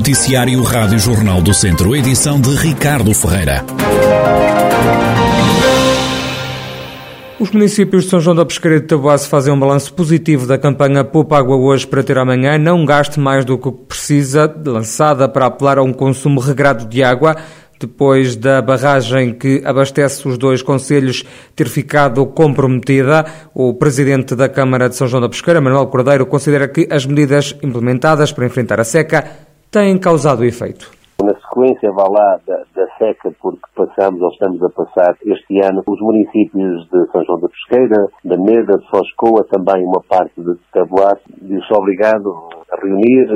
Noticiário Rádio Jornal do Centro, edição de Ricardo Ferreira. Os municípios de São João da Pesqueira e de Taboaço fazem um balanço positivo da campanha Poupa Água Hoje para ter amanhã, não gaste mais do que precisa, lançada para apelar a um consumo regrado de água, depois da barragem que abastece os dois conselhos ter ficado comprometida. O presidente da Câmara de São João da Pesqueira, Manuel Cordeiro, considera que as medidas implementadas para enfrentar a seca têm causado efeito? Na sequência, vá lá, da, da, seca, porque passamos ou estamos a passar este ano, os municípios de São João da Pesqueira, da Meda, de Foscoa, também uma parte de Taboate, viu-se obrigado a reunir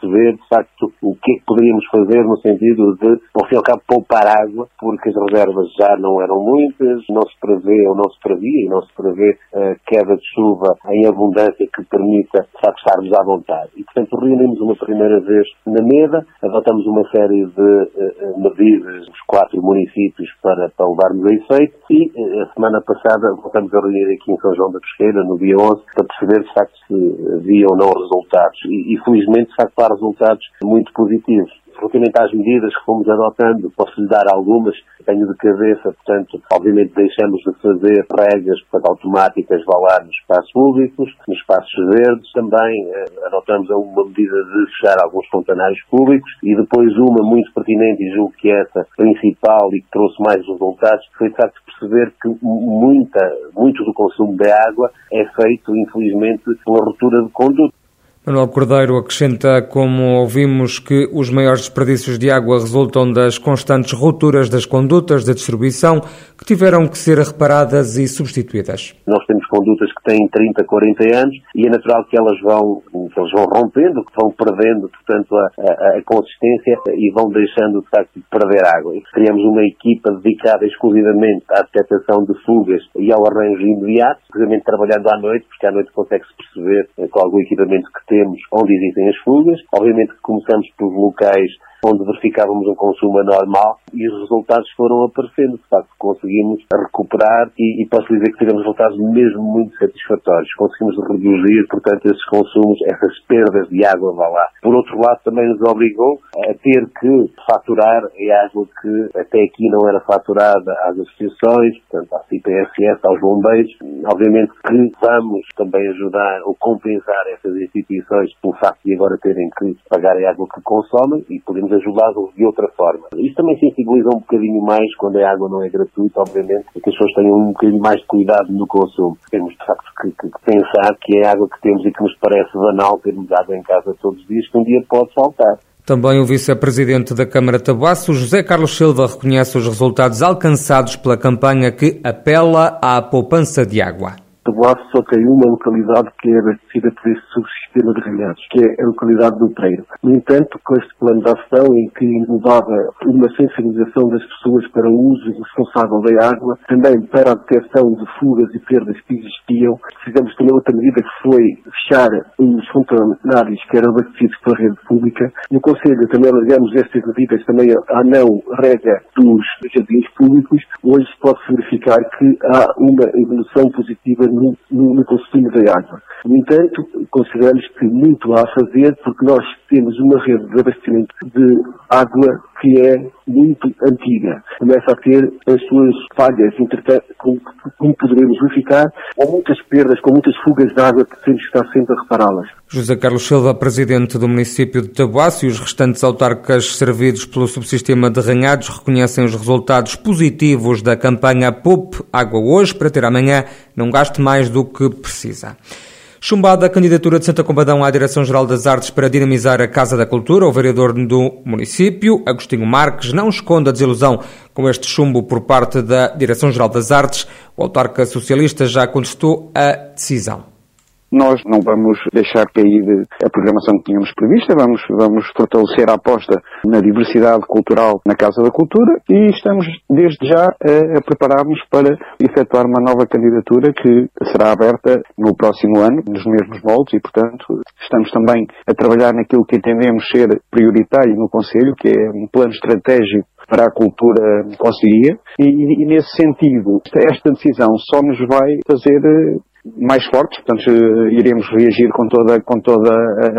perceber, de facto, o que é que poderíamos fazer no sentido de, ao fim e ao cabo, poupar água, porque as reservas já não eram muitas, não se prevê ou não se previa e não se prevê uh, queda de chuva em abundância que permita, de facto, estarmos à vontade. E, portanto, reunimos uma primeira vez na mesa, adotamos uma série de uh, medidas nos quatro municípios para, para levarmos a efeito e, uh, a semana passada, voltamos a reunir aqui em São João da Pesqueira, no dia 11, para perceber, de facto, se havia ou não resultados. E, e felizmente, de facto, há resultados muito positivos. Relativamente às medidas que fomos adotando, posso lhe dar algumas, tenho de cabeça, portanto, obviamente deixamos de fazer regras portanto, automáticas lá nos espaços públicos, nos espaços verdes, também eh, adotamos uma medida de fechar alguns fontanários públicos e depois uma muito pertinente e julgo que essa principal e que trouxe mais resultados foi de facto perceber que muita, muito do consumo de água é feito, infelizmente, pela ruptura de conduto. Manuel Cordeiro acrescenta, como ouvimos, que os maiores desperdícios de água resultam das constantes rupturas das condutas de distribuição que tiveram que ser reparadas e substituídas. Nós temos condutas que têm 30, 40 anos e é natural que elas vão, que elas vão rompendo, que vão perdendo, portanto, a, a, a consistência e vão deixando, de facto, de perder água. Criamos uma equipa dedicada exclusivamente à detectação de fugas e ao arranjo imediato, precisamente trabalhando à noite, porque à noite consegue-se perceber com algum equipamento que temos onde existem as fugas. Obviamente que começamos por locais onde verificávamos um consumo anormal e os resultados foram aparecendo. De facto, conseguimos recuperar e, e posso dizer que tivemos resultados mesmo muito satisfatórios. Conseguimos reduzir, portanto, esses consumos, essas perdas de água, vá lá. Por outro lado, também nos obrigou a ter que faturar a água que até aqui não era faturada às associações, portanto, à CPSS, aos bombeiros. Obviamente que vamos também ajudar ou compensar essas instituições pelo facto de agora terem que pagar a água que consomem e podemos ajudá-los de outra forma. Isto também sensibiliza um bocadinho mais quando a água não é gratuita, obviamente, que as pessoas tenham um bocadinho mais de cuidado no consumo. Temos, de facto, que, que, que pensar que é a água que temos e que nos parece banal termos água em casa todos os dias, que um dia pode faltar. Também o vice-presidente da Câmara Tabuaço, José Carlos Silva, reconhece os resultados alcançados pela campanha que apela à poupança de água. Taboaço só tem uma localidade que é abastecida por este subsistema de regados, que é a localidade do Treiro. No entanto, com este plano de ação, em que englobava uma sensibilização das pessoas para o uso responsável da água, também para a detecção de fugas e perdas que existiam, fizemos também outra medida que foi fechar os funcionários que eram abastecidos pela rede pública. No Conselho também alargamos estas medidas também à não regra dos jardins públicos. Hoje pode-se verificar que há uma evolução positiva no, no, no consumo da água. No entanto, consideramos que muito há a fazer porque nós temos uma rede de abastecimento de água que é muito antiga. Começa a ter as suas falhas, como, como poderemos verificar, com muitas perdas, com muitas fugas de água que temos que estar sempre a repará-las. José Carlos Silva, presidente do município de Tabuaço e os restantes autarcas servidos pelo subsistema de Ranhados reconhecem os resultados positivos da campanha PUP Água Hoje para ter amanhã não gaste mais do que precisa. Chumbada a candidatura de Santa Combadão à Direção-Geral das Artes para dinamizar a Casa da Cultura, o vereador do município, Agostinho Marques, não esconde a desilusão com este chumbo por parte da Direção-Geral das Artes. O autarca socialista já contestou a decisão. Nós não vamos deixar cair a programação que tínhamos prevista, vamos, vamos fortalecer a aposta na diversidade cultural na Casa da Cultura e estamos desde já a, a preparar-nos para efetuar uma nova candidatura que será aberta no próximo ano, nos mesmos moldes e, portanto, estamos também a trabalhar naquilo que entendemos ser prioritário no Conselho, que é um plano estratégico para a cultura conseguia. E, e, nesse sentido, esta decisão só nos vai fazer mais fortes, portanto iremos reagir com toda, com toda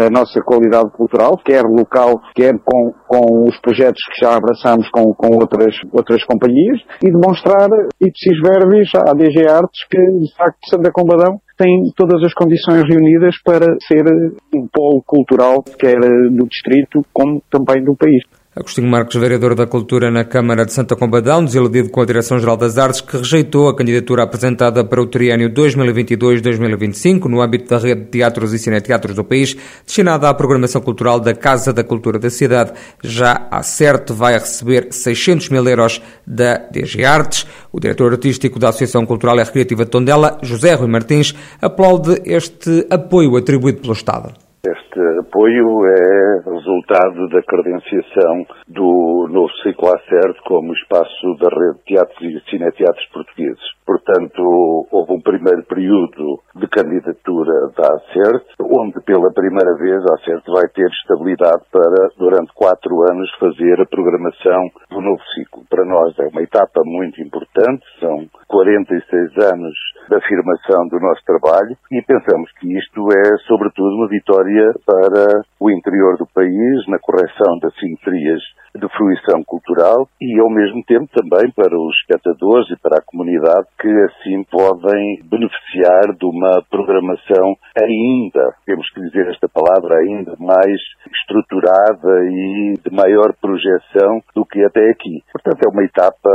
a, nossa qualidade cultural, quer local, quer com, com os projetos que já abraçamos com, com outras, outras companhias, e demonstrar ipsis verbis à DG Artes que, de facto, Santa Combadão tem todas as condições reunidas para ser um polo cultural, quer do distrito como também do país. Agostinho Marcos, vereador da Cultura na Câmara de Santa Combadão, desiludido com a Direção-Geral das Artes, que rejeitou a candidatura apresentada para o triênio 2022-2025 no âmbito da rede de teatros e cineteatros do país, destinada à programação cultural da Casa da Cultura da cidade. Já a CERT vai receber 600 mil euros da DG Artes. O diretor artístico da Associação Cultural e Recreativa de Tondela, José Rui Martins, aplaude este apoio atribuído pelo Estado. Este apoio é resultado da credenciação do novo ciclo ACERT como espaço da rede de teatros e cineteatros portugueses. Portanto, houve um primeiro período de candidatura da ACERT, onde pela primeira vez a ACERT vai ter estabilidade para, durante quatro anos, fazer a programação do novo ciclo. Para nós é uma etapa muito importante, são 46 anos da afirmação do nosso trabalho e pensamos que isto é, sobretudo, uma vitória para o interior do país, na correção das simetrias de fruição cultural e, ao mesmo tempo, também para os espectadores e para a comunidade que assim podem beneficiar de uma programação ainda, temos que dizer esta palavra, ainda mais estruturada e de maior projeção do que até aqui. Portanto, é uma etapa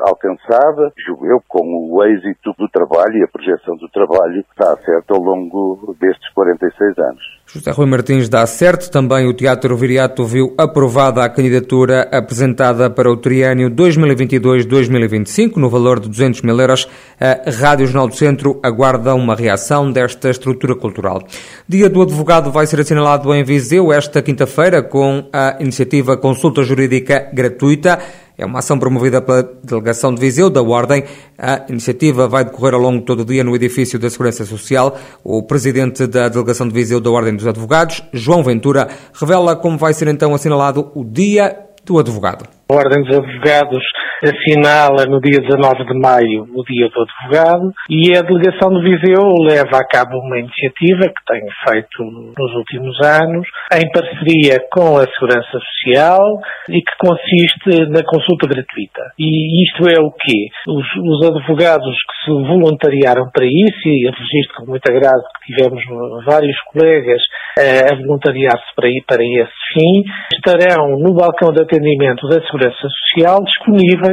alcançada, julgo eu, com o êxito do trabalho e a projeção do trabalho está certo ao longo destes 46 anos. José Rui Martins dá certo. Também o Teatro Viriato viu aprovada a candidatura apresentada para o triênio 2022-2025, no valor de 200 mil euros. A Rádio Jornal do Centro aguarda uma reação desta estrutura cultural. Dia do Advogado vai ser assinalado em Viseu esta quinta-feira com a iniciativa Consulta Jurídica Gratuita. É uma ação promovida pela Delegação de Viseu da Ordem. A iniciativa vai decorrer ao longo de todo o dia no edifício da Segurança Social. O presidente da Delegação de Viseu da Ordem dos Advogados, João Ventura, revela como vai ser então assinalado o Dia do Advogado. A Ordem dos Advogados assinala no dia 19 de maio o Dia do Advogado e a Delegação de Viseu leva a cabo uma iniciativa que tem feito nos últimos anos em parceria com a Segurança Social e que consiste na consulta gratuita. E isto é o quê? Os, os advogados que se voluntariaram para isso, e registro com muito agrado que tivemos vários colegas eh, a voluntariar-se para, ir, para esse fim, estarão no balcão de atendimento da Segurança Social disponíveis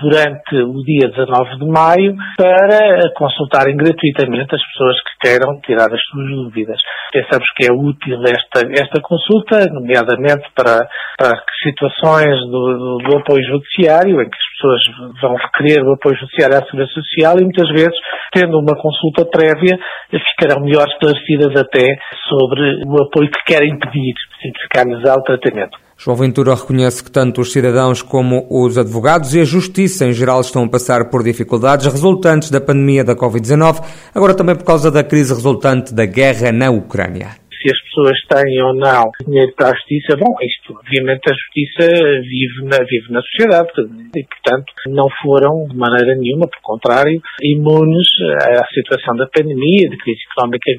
durante o dia 19 de maio para consultarem gratuitamente as pessoas que queiram tirar as suas dúvidas. Pensamos que é útil esta, esta consulta, nomeadamente para, para situações do, do, do apoio judiciário, em que as pessoas vão requerer o apoio judiciário à Segurança Social e muitas vezes, tendo uma consulta prévia, ficarão melhor esclarecidas até sobre o apoio que querem pedir, simplificar-lhes o tratamento. João Ventura reconhece que tanto os cidadãos como os advogados e a justiça em geral estão a passar por dificuldades resultantes da pandemia da Covid-19, agora também por causa da crise resultante da guerra na Ucrânia se as pessoas têm ou não dinheiro para a justiça, bom, isto, obviamente a justiça vive na, vive na sociedade e, portanto, não foram de maneira nenhuma, por contrário, imunes à situação da pandemia, de crise económica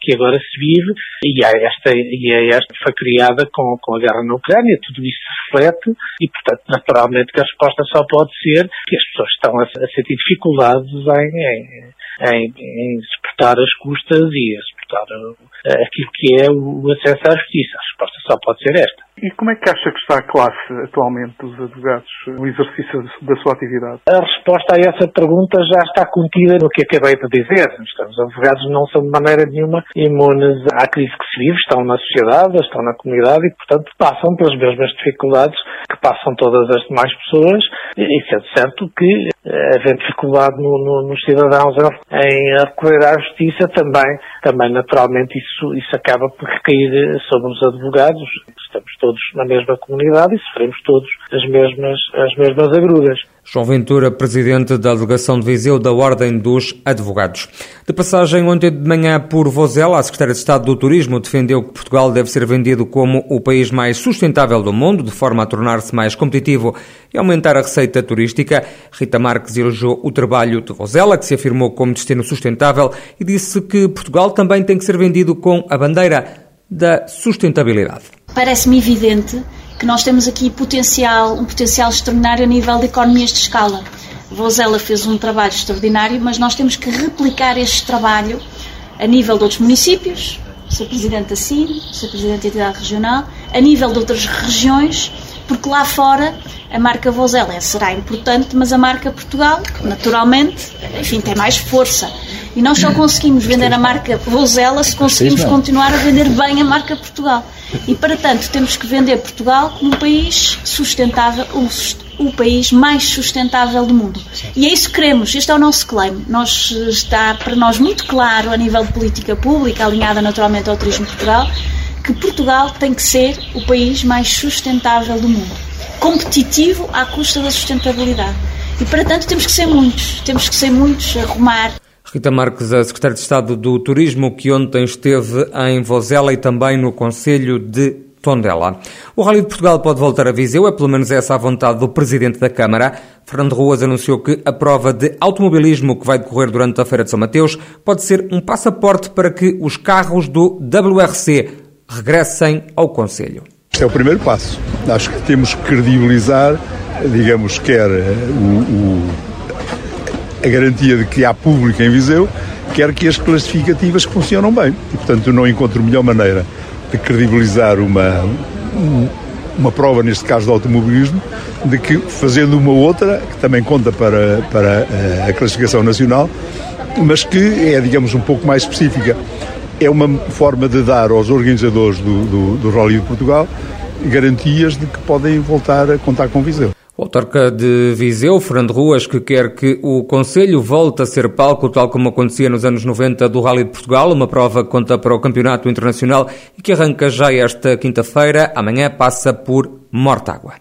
que agora se vive e a esta, e esta foi criada com, com a guerra na Ucrânia, tudo isso se reflete e, portanto, naturalmente que a resposta só pode ser que as pessoas estão a, a sentir dificuldades em, em, em, em suportar as custas e a suportar aquilo que é o acesso à justiça. A resposta só pode ser esta. E como é que acha que está a classe atualmente dos advogados no exercício da sua atividade? A resposta a essa pergunta já está contida no que acabei de dizer. Os advogados não são de maneira nenhuma imunes à crise que se vive, estão na sociedade, estão na comunidade e, portanto, passam pelas mesmas dificuldades que passam todas as demais pessoas e sendo certo que, eh, havendo dificuldade no, no, nos cidadãos em recorrer à justiça, também, também naturalmente isso, isso acaba por recair sobre os advogados. Estamos todos na mesma comunidade e sofremos todos as mesmas, as mesmas agruras. João Ventura, presidente da delegação de Viseu da Ordem dos Advogados. De passagem ontem de manhã por Vozela, a secretária de Estado do Turismo defendeu que Portugal deve ser vendido como o país mais sustentável do mundo, de forma a tornar-se mais competitivo e aumentar a receita turística. Rita Marques elogiou o trabalho de Vozela, que se afirmou como destino sustentável, e disse que Portugal também tem que ser vendido com a bandeira da sustentabilidade. Parece-me evidente que nós temos aqui potencial, um potencial extraordinário a nível de economias de escala. Vozela fez um trabalho extraordinário, mas nós temos que replicar este trabalho a nível de outros municípios, sou Presidente da CIR, sou Presidente da Entidade Regional, a nível de outras regiões, porque lá fora a marca Vozela será importante, mas a marca Portugal, naturalmente, enfim, tem mais força. E nós só conseguimos vender a marca Vozela se conseguimos continuar a vender bem a marca Portugal. E, para tanto, temos que vender Portugal como um país sustentável, o, o país mais sustentável do mundo. E é isso que queremos, este é o nosso claim. Nós, está para nós muito claro, a nível de política pública, alinhada naturalmente ao Turismo Portugal, que Portugal tem que ser o país mais sustentável do mundo. Competitivo à custa da sustentabilidade. E, para tanto, temos que ser muitos. Temos que ser muitos, arrumar Rita Marques, a Secretária de Estado do Turismo, que ontem esteve em Vozela e também no Conselho de Tondela. O Rally de Portugal pode voltar a Viseu, é pelo menos essa a vontade do Presidente da Câmara. Fernando Ruas anunciou que a prova de automobilismo que vai decorrer durante a Feira de São Mateus pode ser um passaporte para que os carros do WRC regressem ao Conselho. Este é o primeiro passo. Acho que temos que credibilizar, digamos, quer o, o a garantia de que há público em Viseu, quer que as classificativas funcionam bem. E, portanto, não encontro melhor maneira de credibilizar uma, uma prova, neste caso do automobilismo, de que fazendo uma outra, que também conta para, para a classificação nacional, mas que é, digamos, um pouco mais específica. É uma forma de dar aos organizadores do, do, do Rally de Portugal garantias de que podem voltar a contar com Viseu. O autarca de Viseu, Fernando Ruas, que quer que o Conselho volte a ser palco, tal como acontecia nos anos 90 do Rally de Portugal, uma prova que conta para o Campeonato Internacional e que arranca já esta quinta-feira, amanhã passa por Mortágua.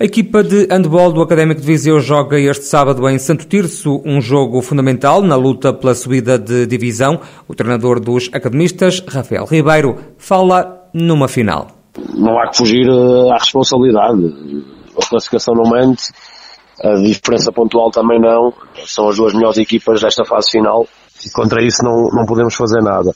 A equipa de handball do Académico de Viseu joga este sábado em Santo Tirso um jogo fundamental na luta pela subida de divisão. O treinador dos academistas, Rafael Ribeiro, fala numa final. Não há que fugir eh, à responsabilidade a classificação não mente, a diferença pontual também não, são as duas melhores equipas desta fase final e contra isso não, não podemos fazer nada.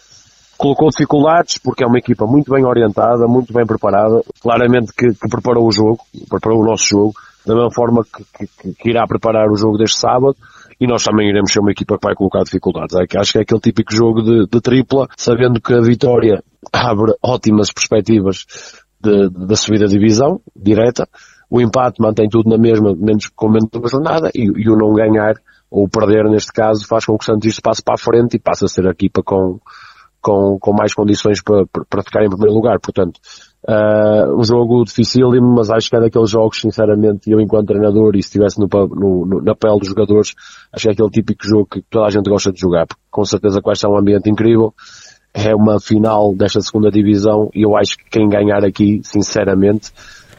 Colocou dificuldades porque é uma equipa muito bem orientada, muito bem preparada, claramente que, que preparou o jogo, preparou o nosso jogo, da mesma forma que, que, que, irá preparar o jogo deste sábado e nós também iremos ser uma equipa que vai colocar dificuldades. É acho que é aquele típico jogo de, de tripla, sabendo que a vitória abre ótimas perspectivas da subida de divisão direta, o empate mantém tudo na mesma, menos, com menos uma jornada, e, e, o não ganhar, ou perder neste caso, faz com que o Santos passe para a frente e passe a ser a equipa com, com, com mais condições para, para ficar em primeiro lugar. Portanto, uh, um jogo dificílimo, mas acho que é daqueles jogos, sinceramente, eu enquanto treinador, e se estivesse no, no, no, na pele dos jogadores, acho que é aquele típico jogo que toda a gente gosta de jogar, porque com certeza que vai ser um ambiente incrível, é uma final desta segunda divisão, e eu acho que quem ganhar aqui, sinceramente,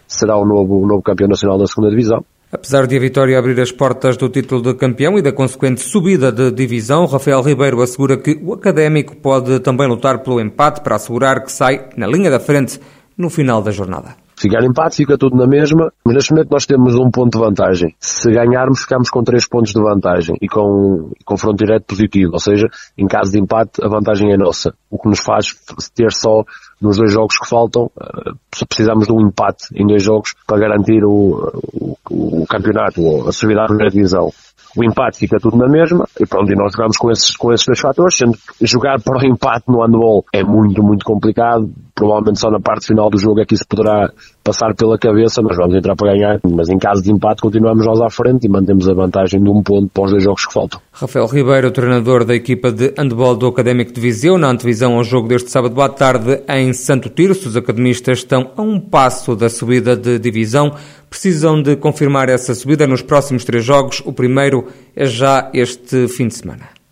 será o novo, o novo campeão nacional da segunda divisão. Apesar de a vitória abrir as portas do título de campeão e da consequente subida de divisão, Rafael Ribeiro assegura que o académico pode também lutar pelo empate para assegurar que sai na linha da frente no final da jornada ficar empate, fica tudo na mesma, mas neste momento nós temos um ponto de vantagem. Se ganharmos, ficamos com três pontos de vantagem e com confronto direto positivo, ou seja, em caso de empate, a vantagem é nossa. O que nos faz ter só nos dois jogos que faltam, uh, precisamos de um empate em dois jogos para garantir o, o, o campeonato, a subida à primeira divisão o empate fica tudo na mesma, e pronto, e nós jogamos com esses, com esses dois fatores, sendo que jogar para o empate no handball é muito, muito complicado, provavelmente só na parte final do jogo é que isso poderá passar pela cabeça, nós vamos entrar para ganhar, mas em caso de empate continuamos nós à frente e mantemos a vantagem de um ponto para os dois jogos que faltam. Rafael Ribeiro, treinador da equipa de handball do Académico de Viseu, na antevisão ao jogo deste sábado à tarde em Santo Tirso, os academistas estão a um passo da subida de divisão, precisam de confirmar essa subida nos próximos três jogos, o primeiro é já este fim de semana.